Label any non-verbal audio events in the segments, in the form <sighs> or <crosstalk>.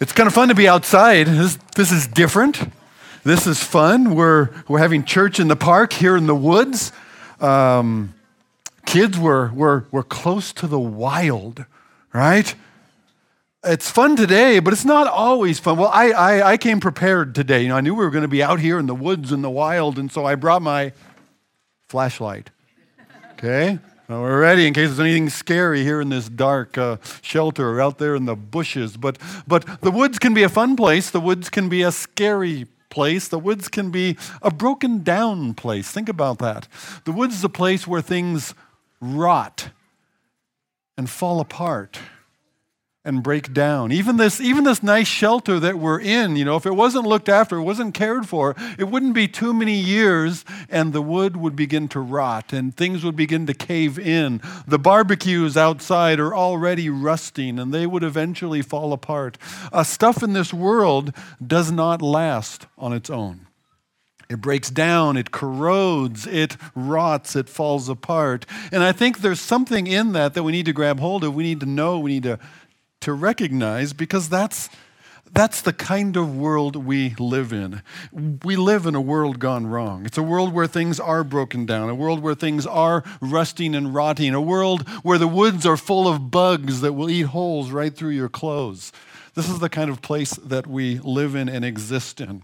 It's kind of fun to be outside. This, this is different. This is fun. We're, we're having church in the park here in the woods. Um, kids, we're, we're, we're close to the wild, right? It's fun today, but it's not always fun. Well, I, I, I came prepared today. You know, I knew we were going to be out here in the woods in the wild, and so I brought my flashlight. Okay? Now we're ready in case there's anything scary here in this dark uh, shelter or out there in the bushes. But, but the woods can be a fun place. The woods can be a scary place. The woods can be a broken down place. Think about that. The woods is a place where things rot and fall apart and break down. Even this, even this nice shelter that we're in, you know, if it wasn't looked after, it wasn't cared for, it wouldn't be too many years and the wood would begin to rot and things would begin to cave in. The barbecues outside are already rusting and they would eventually fall apart. Uh, stuff in this world does not last on its own. It breaks down, it corrodes, it rots, it falls apart. And I think there's something in that that we need to grab hold of. We need to know, we need to to recognize because that's, that's the kind of world we live in. We live in a world gone wrong. It's a world where things are broken down, a world where things are rusting and rotting, a world where the woods are full of bugs that will eat holes right through your clothes. This is the kind of place that we live in and exist in.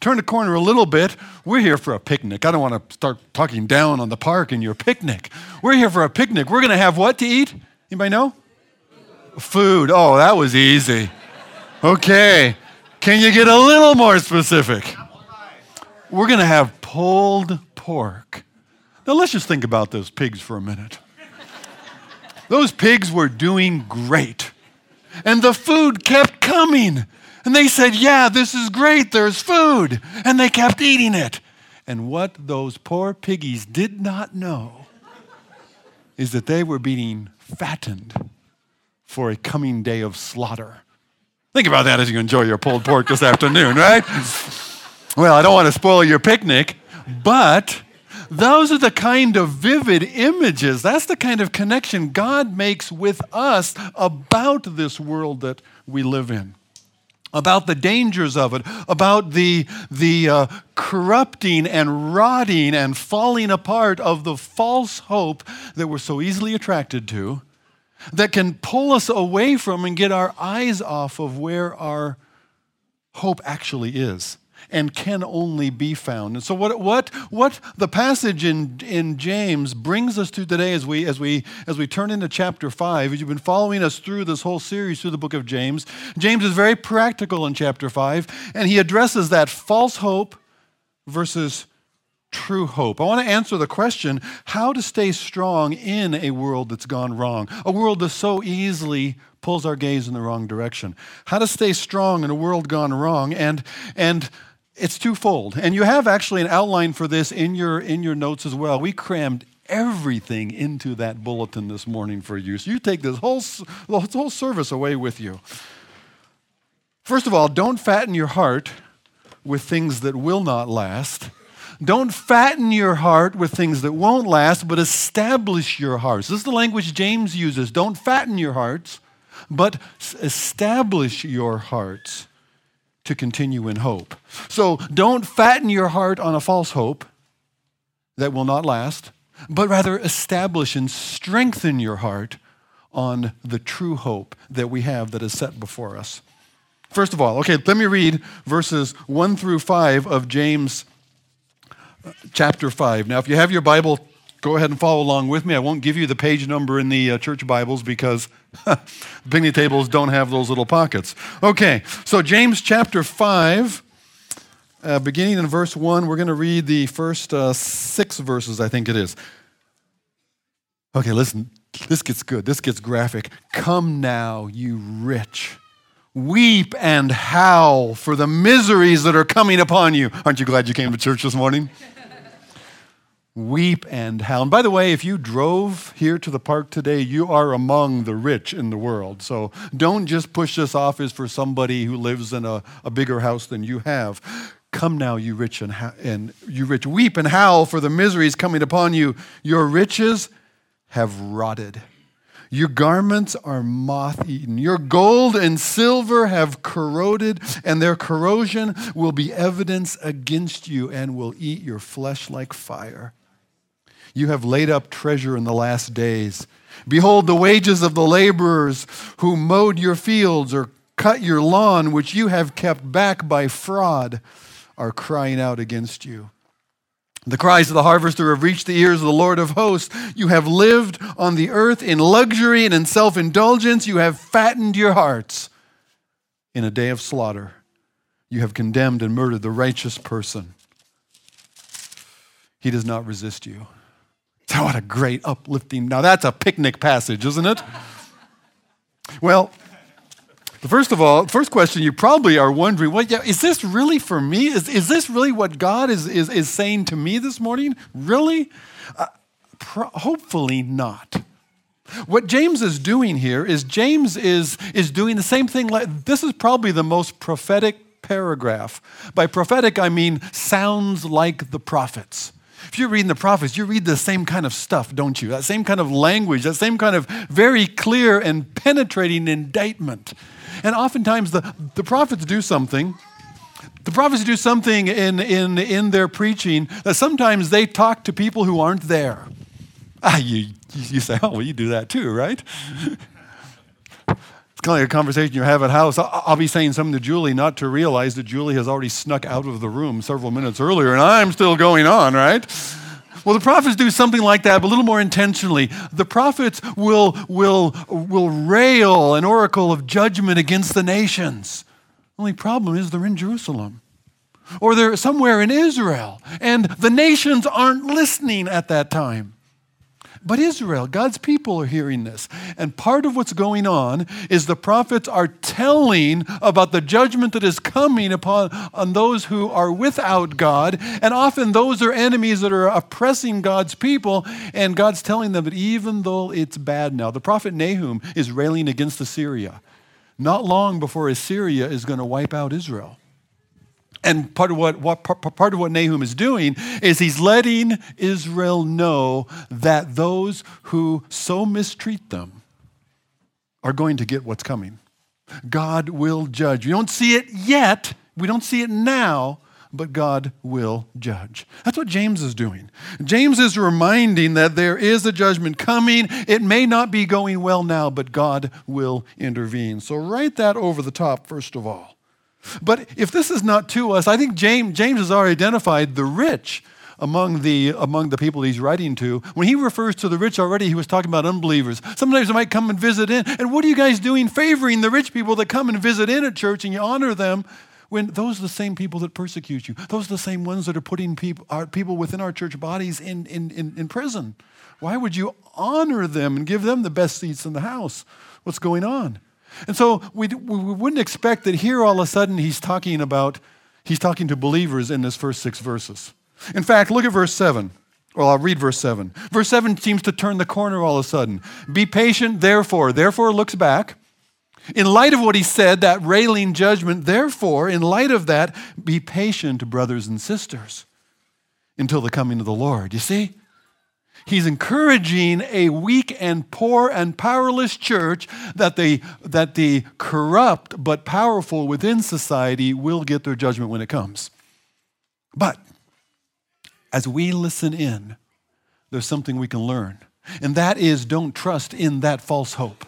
Turn the corner a little bit. We're here for a picnic. I don't want to start talking down on the park and your picnic. We're here for a picnic. We're going to have what to eat? Anybody know? Food. Oh, that was easy. Okay. Can you get a little more specific? We're going to have pulled pork. Now, let's just think about those pigs for a minute. Those pigs were doing great. And the food kept coming. And they said, Yeah, this is great. There's food. And they kept eating it. And what those poor piggies did not know is that they were being fattened for a coming day of slaughter. Think about that as you enjoy your pulled pork this <laughs> afternoon, right? Well, I don't want to spoil your picnic, but those are the kind of vivid images. That's the kind of connection God makes with us about this world that we live in. About the dangers of it, about the, the uh, corrupting and rotting and falling apart of the false hope that we're so easily attracted to, that can pull us away from and get our eyes off of where our hope actually is and can only be found. And so what, what, what the passage in, in James brings us to today as we, as, we, as we turn into chapter 5, as you've been following us through this whole series through the book of James, James is very practical in chapter 5, and he addresses that false hope versus true hope. I want to answer the question how to stay strong in a world that's gone wrong, a world that so easily pulls our gaze in the wrong direction. How to stay strong in a world gone wrong. And, and it's twofold. And you have actually an outline for this in your, in your notes as well. We crammed everything into that bulletin this morning for you. So you take this whole, this whole service away with you. First of all, don't fatten your heart with things that will not last. Don't fatten your heart with things that won't last, but establish your hearts. This is the language James uses. Don't fatten your hearts, but establish your hearts to continue in hope. So don't fatten your heart on a false hope that will not last, but rather establish and strengthen your heart on the true hope that we have that is set before us. First of all, okay, let me read verses 1 through 5 of James chapter 5. Now, if you have your Bible, go ahead and follow along with me. I won't give you the page number in the uh, church Bibles because <laughs> picnic tables don't have those little pockets. Okay, so James chapter 5, uh, beginning in verse 1, we're going to read the first uh, six verses, I think it is. Okay, listen, this gets good. This gets graphic. Come now, you rich Weep and howl for the miseries that are coming upon you. Aren't you glad you came to church this morning? <laughs> Weep and howl. And by the way, if you drove here to the park today, you are among the rich in the world. So don't just push this off as for somebody who lives in a, a bigger house than you have. Come now, you rich and, and you rich, weep and howl for the miseries coming upon you. Your riches have rotted Your garments are moth eaten. Your gold and silver have corroded, and their corrosion will be evidence against you and will eat your flesh like fire. You have laid up treasure in the last days. Behold, the wages of the laborers who mowed your fields or cut your lawn, which you have kept back by fraud, are crying out against you. The cries of the harvester have reached the ears of the Lord of hosts. You have lived on the earth in luxury and in self indulgence. You have fattened your hearts. In a day of slaughter, you have condemned and murdered the righteous person. He does not resist you. So, what a great uplifting. Now, that's a picnic passage, isn't it? Well, First of all, first question you probably are wondering, well, yeah, is this really for me? Is, is this really what God is, is, is saying to me this morning? Really? Uh, pro- hopefully not. What James is doing here is James is, is doing the same thing. Like, this is probably the most prophetic paragraph. By prophetic, I mean sounds like the prophets. If you're reading the prophets, you read the same kind of stuff, don't you? That same kind of language, that same kind of very clear and penetrating indictment. And oftentimes the, the prophets do something. The prophets do something in, in, in their preaching that sometimes they talk to people who aren't there. Ah, you, you say, oh, well, you do that too, right? <laughs> It's kind of like a conversation you have at house. I'll be saying something to Julie, not to realize that Julie has already snuck out of the room several minutes earlier, and I'm still going on, right? Well, the prophets do something like that, but a little more intentionally. The prophets will, will, will rail an oracle of judgment against the nations. Only problem is they're in Jerusalem. Or they're somewhere in Israel, and the nations aren't listening at that time. But Israel, God's people are hearing this. And part of what's going on is the prophets are telling about the judgment that is coming upon on those who are without God. And often those are enemies that are oppressing God's people. And God's telling them that even though it's bad now, the prophet Nahum is railing against Assyria. Not long before Assyria is going to wipe out Israel. And part of what, what, part of what Nahum is doing is he's letting Israel know that those who so mistreat them are going to get what's coming. God will judge. We don't see it yet, we don't see it now, but God will judge. That's what James is doing. James is reminding that there is a judgment coming. It may not be going well now, but God will intervene. So write that over the top, first of all. But if this is not to us, I think James, James has already identified the rich among the, among the people he's writing to. When he refers to the rich already, he was talking about unbelievers. Sometimes they might come and visit in. And what are you guys doing favoring the rich people that come and visit in at church and you honor them when those are the same people that persecute you? Those are the same ones that are putting people, our, people within our church bodies in, in, in, in prison. Why would you honor them and give them the best seats in the house? What's going on? And so we, we wouldn't expect that here all of a sudden he's talking about, he's talking to believers in this first six verses. In fact, look at verse 7. Well, I'll read verse 7. Verse 7 seems to turn the corner all of a sudden. Be patient, therefore. Therefore looks back. In light of what he said, that railing judgment, therefore, in light of that, be patient, brothers and sisters, until the coming of the Lord. You see? He's encouraging a weak and poor and powerless church that the, that the corrupt but powerful within society will get their judgment when it comes. But as we listen in, there's something we can learn. And that is don't trust in that false hope.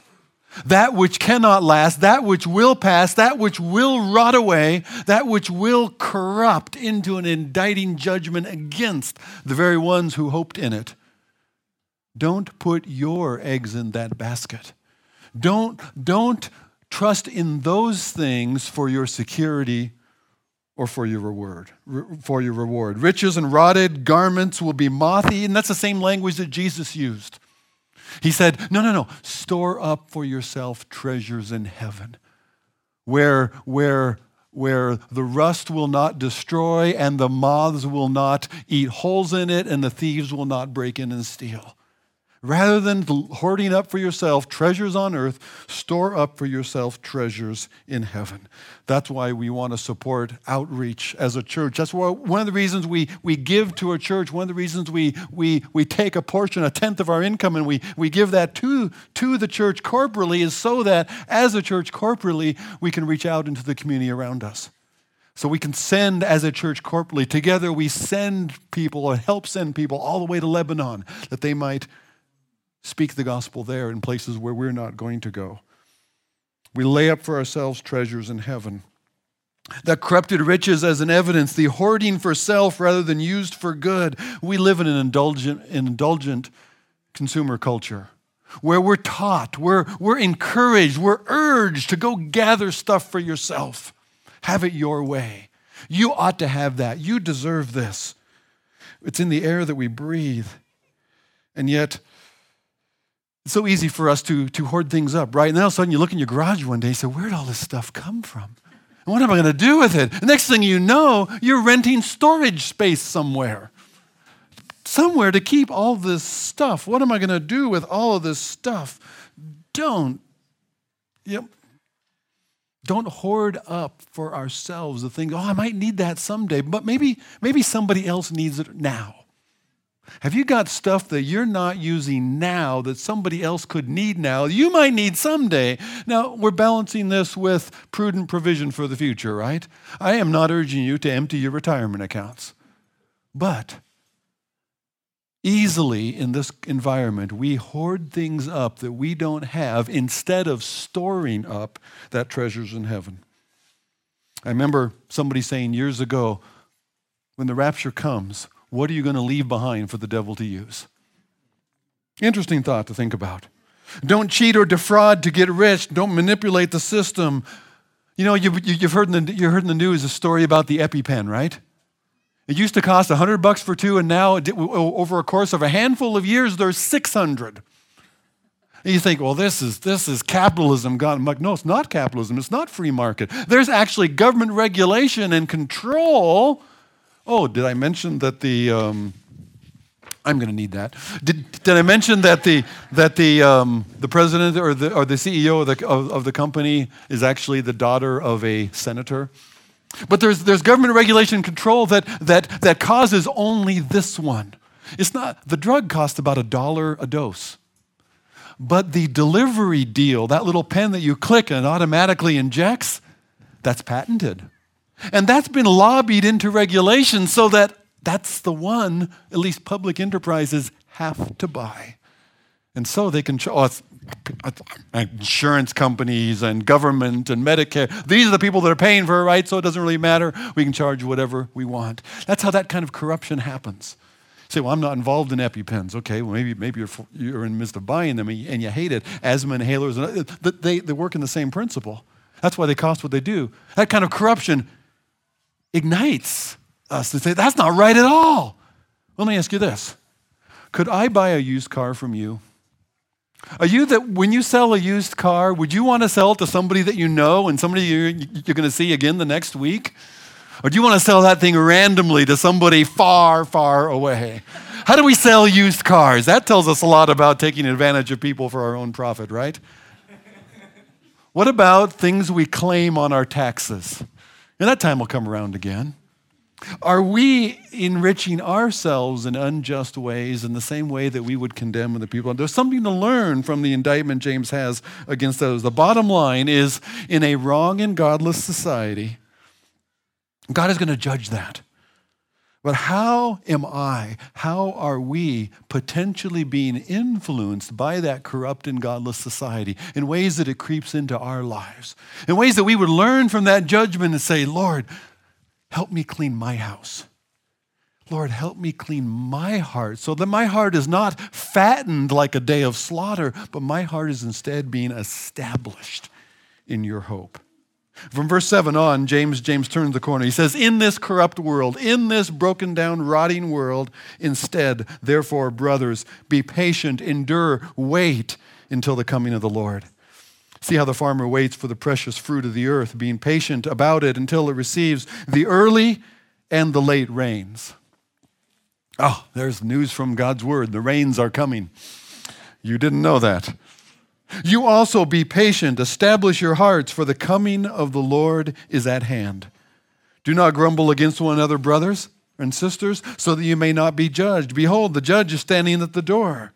That which cannot last, that which will pass, that which will rot away, that which will corrupt into an indicting judgment against the very ones who hoped in it. Don't put your eggs in that basket. Don't, don't trust in those things for your security or for your reward. For your reward. Riches and rotted garments will be moth-eaten. That's the same language that Jesus used. He said, No, no, no. Store up for yourself treasures in heaven, where, where, where the rust will not destroy, and the moths will not eat holes in it, and the thieves will not break in and steal. Rather than hoarding up for yourself treasures on earth, store up for yourself treasures in heaven. That's why we want to support outreach as a church. That's why one of the reasons we, we give to a church, one of the reasons we, we, we take a portion, a tenth of our income, and we, we give that to, to the church corporately is so that as a church corporately, we can reach out into the community around us. So we can send as a church corporately. Together we send people or help send people all the way to Lebanon that they might speak the gospel there in places where we're not going to go. We lay up for ourselves treasures in heaven. That corrupted riches as an evidence, the hoarding for self rather than used for good. We live in an indulgent, indulgent consumer culture where we're taught, we're, we're encouraged, we're urged to go gather stuff for yourself. Have it your way. You ought to have that. You deserve this. It's in the air that we breathe. And yet, it's so easy for us to, to hoard things up, right? And then all of a sudden you look in your garage one day and say, Where'd all this stuff come from? And what am I going to do with it? The next thing you know, you're renting storage space somewhere. Somewhere to keep all this stuff. What am I going to do with all of this stuff? Don't. Yep. Don't hoard up for ourselves the thing, oh, I might need that someday, but maybe, maybe somebody else needs it now. Have you got stuff that you're not using now that somebody else could need now? You might need someday. Now, we're balancing this with prudent provision for the future, right? I am not urging you to empty your retirement accounts. But easily in this environment, we hoard things up that we don't have instead of storing up that treasures in heaven. I remember somebody saying years ago, when the rapture comes, what are you going to leave behind for the devil to use? Interesting thought to think about. Don't cheat or defraud to get rich. Don't manipulate the system. You know, you've, you've heard, in the, you heard in the news a story about the EpiPen, right? It used to cost 100 bucks for two, and now, over a course of a handful of years, there's 600. And you think, well, this is, this is capitalism gone amok. No, it's not capitalism. It's not free market. There's actually government regulation and control Oh, did I mention that the, um, I'm going to need that. Did, did I mention that the, that the, um, the president or the, or the CEO of the, of, of the company is actually the daughter of a senator? But there's, there's government regulation control that, that, that causes only this one. It's not, the drug costs about a dollar a dose. But the delivery deal, that little pen that you click and automatically injects, that's patented. And that's been lobbied into regulation so that that's the one, at least public enterprises have to buy. And so they can, oh, uh, insurance companies and government and Medicare, these are the people that are paying for it, right? So it doesn't really matter. We can charge whatever we want. That's how that kind of corruption happens. You say, well, I'm not involved in EpiPens. Okay, well, maybe, maybe you're, you're in the midst of buying them and you, and you hate it. Asthma inhalers, they, they work in the same principle. That's why they cost what they do. That kind of corruption ignites us to say, that's not right at all. Let me ask you this Could I buy a used car from you? Are you that when you sell a used car, would you want to sell it to somebody that you know and somebody you're, you're going to see again the next week? Or do you want to sell that thing randomly to somebody far, far away? How do we sell used cars? That tells us a lot about taking advantage of people for our own profit, right? What about things we claim on our taxes? And that time will come around again. Are we enriching ourselves in unjust ways in the same way that we would condemn the people? There's something to learn from the indictment James has against those. The bottom line is in a wrong and godless society, God is going to judge that. But how am I, how are we potentially being influenced by that corrupt and godless society in ways that it creeps into our lives? In ways that we would learn from that judgment and say, Lord, help me clean my house. Lord, help me clean my heart so that my heart is not fattened like a day of slaughter, but my heart is instead being established in your hope. From verse 7 on, James, James turns the corner. He says, In this corrupt world, in this broken down, rotting world, instead, therefore, brothers, be patient, endure, wait until the coming of the Lord. See how the farmer waits for the precious fruit of the earth, being patient about it until it receives the early and the late rains. Oh, there's news from God's word. The rains are coming. You didn't know that. You also be patient, establish your hearts, for the coming of the Lord is at hand. Do not grumble against one another, brothers and sisters, so that you may not be judged. Behold, the judge is standing at the door.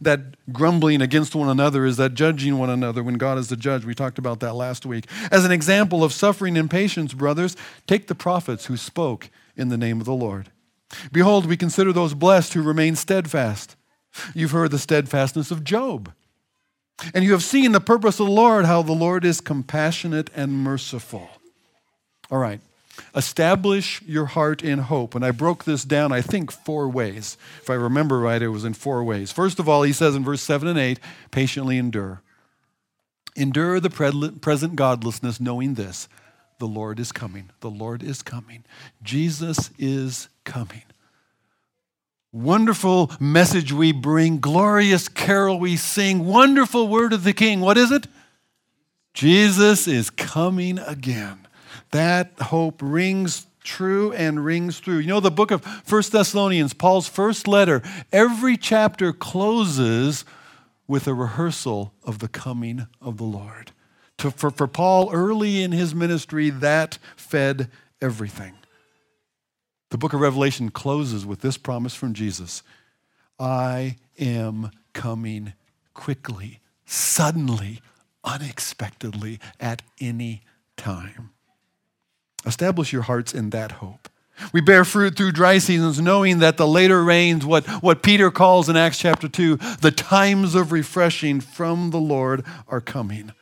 That grumbling against one another is that judging one another when God is the judge. We talked about that last week. As an example of suffering and patience, brothers, take the prophets who spoke in the name of the Lord. Behold, we consider those blessed who remain steadfast. You've heard the steadfastness of Job. And you have seen the purpose of the Lord, how the Lord is compassionate and merciful. All right. Establish your heart in hope. And I broke this down, I think, four ways. If I remember right, it was in four ways. First of all, he says in verse 7 and 8, patiently endure. Endure the present godlessness, knowing this the Lord is coming. The Lord is coming. Jesus is coming. Wonderful message we bring, glorious carol we sing, wonderful word of the King. What is it? Jesus is coming again. That hope rings true and rings through. You know, the book of First Thessalonians, Paul's first letter, every chapter closes with a rehearsal of the coming of the Lord. To, for, for Paul, early in his ministry, that fed everything. The book of Revelation closes with this promise from Jesus I am coming quickly, suddenly, unexpectedly, at any time. Establish your hearts in that hope. We bear fruit through dry seasons, knowing that the later rains, what, what Peter calls in Acts chapter 2, the times of refreshing from the Lord are coming.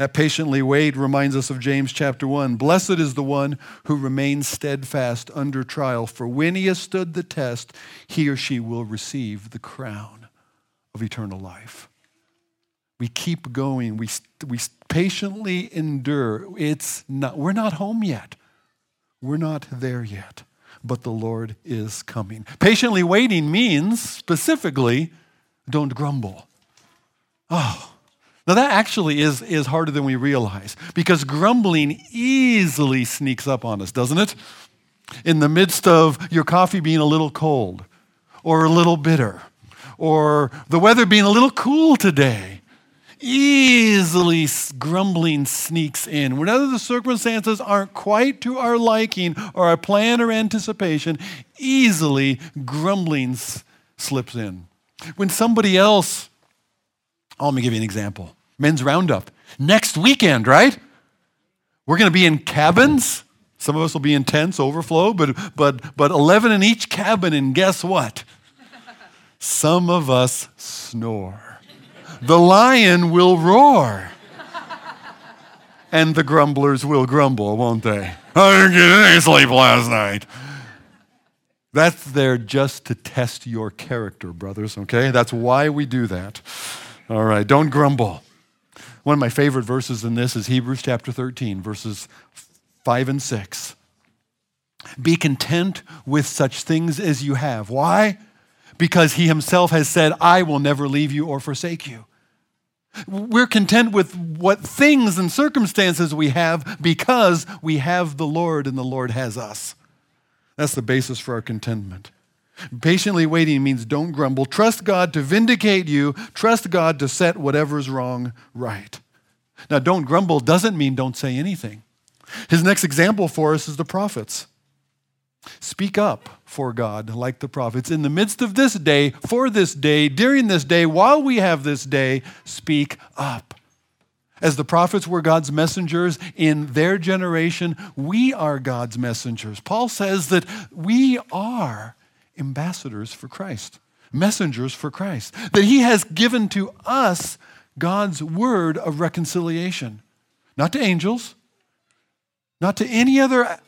That patiently wait reminds us of James chapter 1. Blessed is the one who remains steadfast under trial, for when he has stood the test, he or she will receive the crown of eternal life. We keep going. We, we patiently endure. It's not, we're not home yet. We're not there yet, but the Lord is coming. Patiently waiting means specifically don't grumble. Oh, now, that actually is, is harder than we realize because grumbling easily sneaks up on us, doesn't it? In the midst of your coffee being a little cold or a little bitter or the weather being a little cool today, easily grumbling sneaks in. Whenever the circumstances aren't quite to our liking or our plan or anticipation, easily grumbling slips in. When somebody else, oh, let me give you an example men's roundup. Next weekend, right? We're going to be in cabins. Some of us will be in tents, overflow, but, but, but 11 in each cabin, and guess what? Some of us snore. The lion will roar. And the grumblers will grumble, won't they? I didn't get any sleep last night. That's there just to test your character, brothers, okay? That's why we do that. All right, don't grumble. One of my favorite verses in this is Hebrews chapter 13, verses 5 and 6. Be content with such things as you have. Why? Because he himself has said, I will never leave you or forsake you. We're content with what things and circumstances we have because we have the Lord and the Lord has us. That's the basis for our contentment. Patiently waiting means don't grumble. Trust God to vindicate you. Trust God to set whatever's wrong right. Now, don't grumble doesn't mean don't say anything. His next example for us is the prophets. Speak up for God like the prophets. In the midst of this day, for this day, during this day, while we have this day, speak up. As the prophets were God's messengers in their generation, we are God's messengers. Paul says that we are ambassadors for Christ, messengers for Christ, that He has given to us God's word of reconciliation, not to angels, not to any other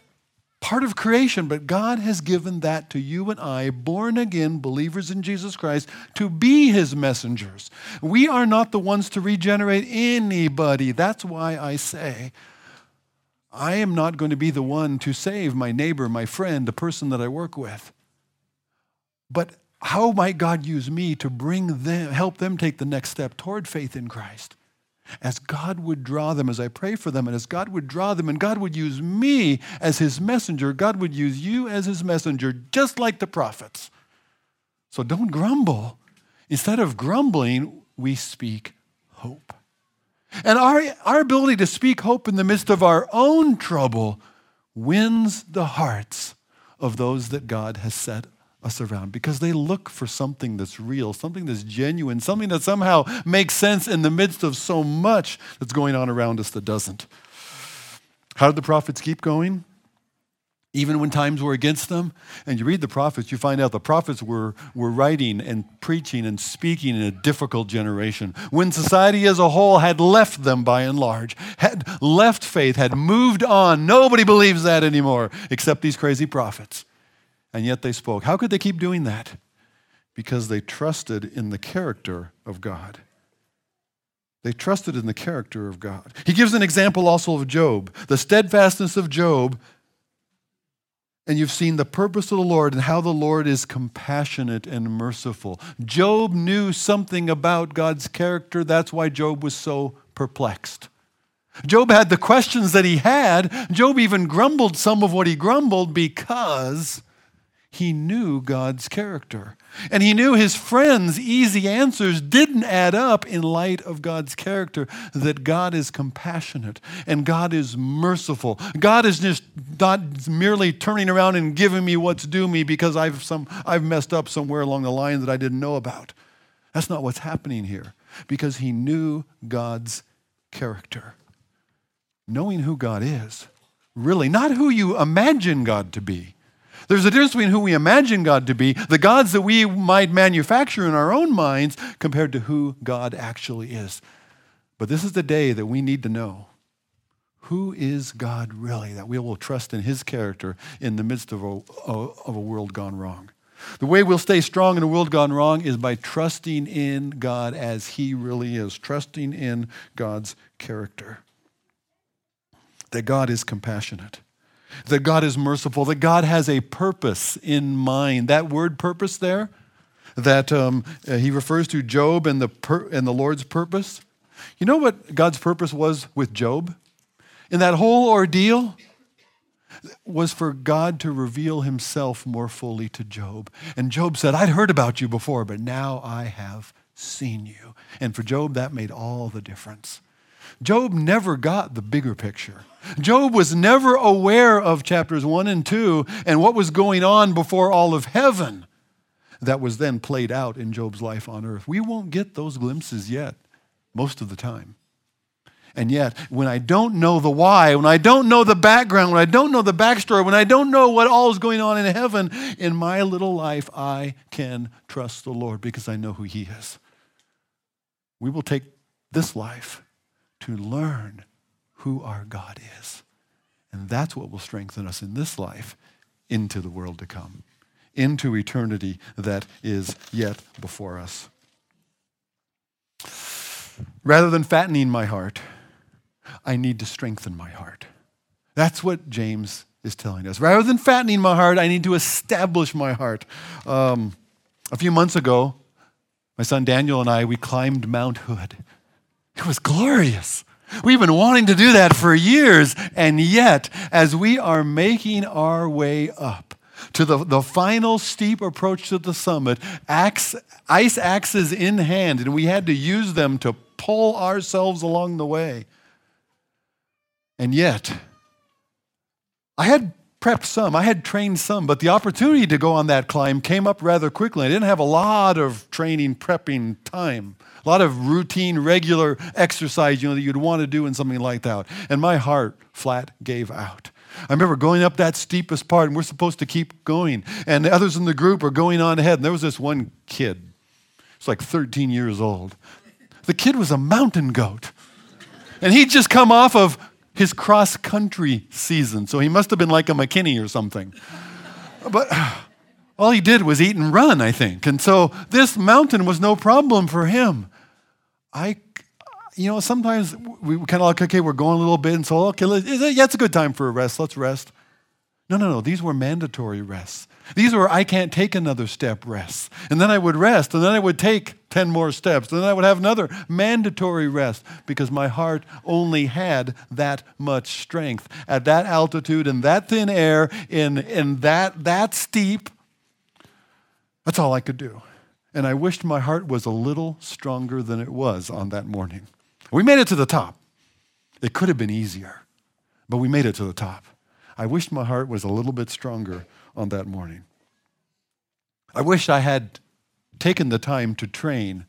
part of creation, but God has given that to you and I, born again believers in Jesus Christ, to be his messengers. We are not the ones to regenerate anybody. That's why I say, I am not going to be the one to save my neighbor, my friend, the person that I work with. But how might God use me to bring them, help them take the next step toward faith in Christ? As God would draw them, as I pray for them, and as God would draw them, and God would use me as his messenger, God would use you as his messenger, just like the prophets. So don't grumble. Instead of grumbling, we speak hope. And our, our ability to speak hope in the midst of our own trouble wins the hearts of those that God has set us around because they look for something that's real, something that's genuine, something that somehow makes sense in the midst of so much that's going on around us that doesn't. How did the prophets keep going? even when times were against them. And you read the prophets, you find out the prophets were, were writing and preaching and speaking in a difficult generation. When society as a whole had left them by and large, had left faith, had moved on. Nobody believes that anymore except these crazy prophets. And yet they spoke. How could they keep doing that? Because they trusted in the character of God. They trusted in the character of God. He gives an example also of Job. The steadfastness of Job and you've seen the purpose of the Lord and how the Lord is compassionate and merciful. Job knew something about God's character. That's why Job was so perplexed. Job had the questions that he had. Job even grumbled some of what he grumbled because he knew God's character. And he knew his friends' easy answers didn't add up in light of God's character, that God is compassionate and God is merciful. God is just not merely turning around and giving me what's due me because I've, some, I've messed up somewhere along the line that I didn't know about. That's not what's happening here because he knew God's character. Knowing who God is, really, not who you imagine God to be there's a difference between who we imagine God to be, the gods that we might manufacture in our own minds, compared to who God actually is. But this is the day that we need to know who is God really, that we will trust in his character in the midst of a, of a world gone wrong. The way we'll stay strong in a world gone wrong is by trusting in God as he really is, trusting in God's character. That God is compassionate that God is merciful, that God has a purpose in mind. That word purpose there, that um, uh, he refers to Job and the, per- and the Lord's purpose. You know what God's purpose was with Job? In that whole ordeal, was for God to reveal himself more fully to Job. And Job said, I'd heard about you before, but now I have seen you. And for Job, that made all the difference. Job never got the bigger picture. Job was never aware of chapters 1 and 2 and what was going on before all of heaven that was then played out in Job's life on earth. We won't get those glimpses yet, most of the time. And yet, when I don't know the why, when I don't know the background, when I don't know the backstory, when I don't know what all is going on in heaven, in my little life, I can trust the Lord because I know who He is. We will take this life to learn who our God is. And that's what will strengthen us in this life into the world to come, into eternity that is yet before us. Rather than fattening my heart, I need to strengthen my heart. That's what James is telling us. Rather than fattening my heart, I need to establish my heart. Um, a few months ago, my son Daniel and I, we climbed Mount Hood. It was glorious. We've been wanting to do that for years. And yet, as we are making our way up to the, the final steep approach to the summit, axe, ice axes in hand, and we had to use them to pull ourselves along the way. And yet, I had prepped some, I had trained some, but the opportunity to go on that climb came up rather quickly. I didn't have a lot of training, prepping time a lot of routine, regular exercise, you know, that you'd want to do in something like that. And my heart flat gave out. I remember going up that steepest part, and we're supposed to keep going. And the others in the group are going on ahead. And there was this one kid. It's like 13 years old. The kid was a mountain goat. And he'd just come off of his cross country season. So he must have been like a McKinney or something. But <sighs> all he did was eat and run, I think. And so this mountain was no problem for him. I, you know, sometimes we kind of like, okay, we're going a little bit, and so, okay, yeah, it's a good time for a rest. Let's rest. No, no, no. These were mandatory rests. These were I can't take another step rests. And then I would rest, and then I would take 10 more steps, and then I would have another mandatory rest because my heart only had that much strength. At that altitude, in that thin air, in, in that, that steep, that's all I could do. And I wished my heart was a little stronger than it was on that morning. We made it to the top. It could have been easier, but we made it to the top. I wished my heart was a little bit stronger on that morning. I wish I had taken the time to train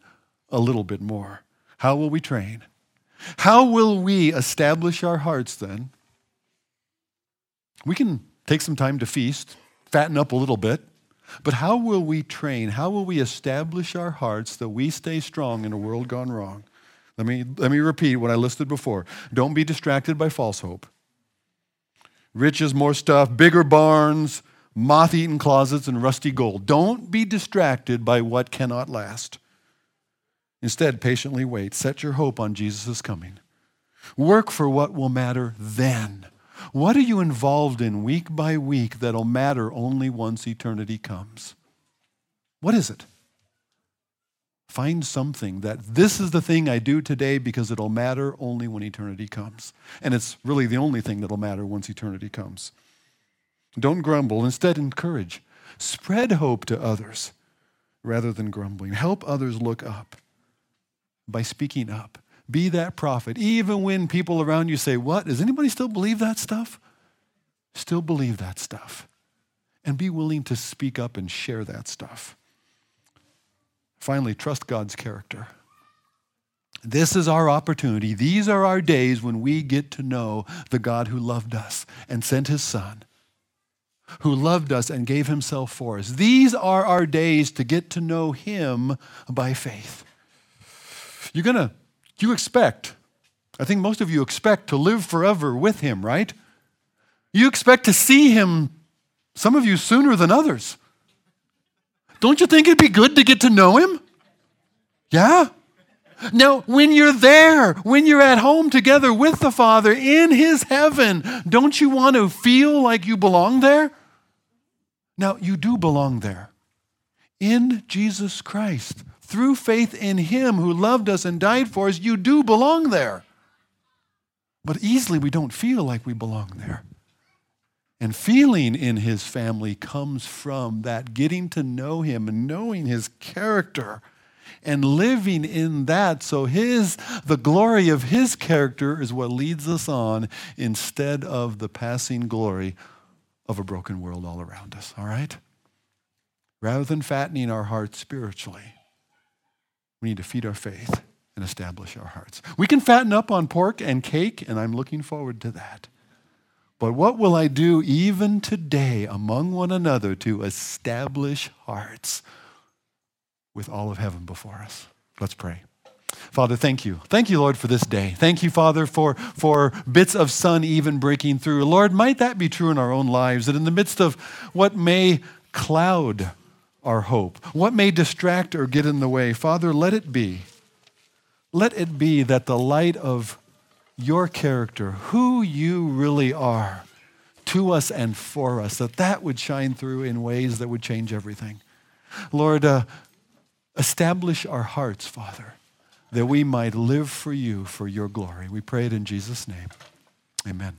a little bit more. How will we train? How will we establish our hearts then? We can take some time to feast, fatten up a little bit, but how will we train? How will we establish our hearts that we stay strong in a world gone wrong? Let me, let me repeat what I listed before. Don't be distracted by false hope. Riches, more stuff, bigger barns, moth eaten closets, and rusty gold. Don't be distracted by what cannot last. Instead, patiently wait. Set your hope on Jesus' coming. Work for what will matter then. What are you involved in week by week that'll matter only once eternity comes? What is it? Find something that this is the thing I do today because it'll matter only when eternity comes. And it's really the only thing that'll matter once eternity comes. Don't grumble, instead, encourage. Spread hope to others rather than grumbling. Help others look up by speaking up. Be that prophet. Even when people around you say, What? Does anybody still believe that stuff? Still believe that stuff. And be willing to speak up and share that stuff. Finally, trust God's character. This is our opportunity. These are our days when we get to know the God who loved us and sent his Son, who loved us and gave himself for us. These are our days to get to know him by faith. You're going to, you expect, I think most of you expect to live forever with him, right? You expect to see him, some of you sooner than others. Don't you think it'd be good to get to know him? Yeah? Now, when you're there, when you're at home together with the Father in His heaven, don't you want to feel like you belong there? Now, you do belong there. In Jesus Christ, through faith in Him who loved us and died for us, you do belong there. But easily we don't feel like we belong there. And feeling in his family comes from that getting to know him and knowing his character and living in that so his the glory of his character is what leads us on instead of the passing glory of a broken world all around us all right rather than fattening our hearts spiritually we need to feed our faith and establish our hearts we can fatten up on pork and cake and i'm looking forward to that but what will I do even today among one another to establish hearts with all of heaven before us? Let's pray. Father, thank you. Thank you, Lord, for this day. Thank you, Father, for, for bits of sun even breaking through. Lord, might that be true in our own lives, that in the midst of what may cloud our hope, what may distract or get in the way, Father, let it be. Let it be that the light of your character, who you really are to us and for us, that that would shine through in ways that would change everything. Lord, uh, establish our hearts, Father, that we might live for you for your glory. We pray it in Jesus' name. Amen.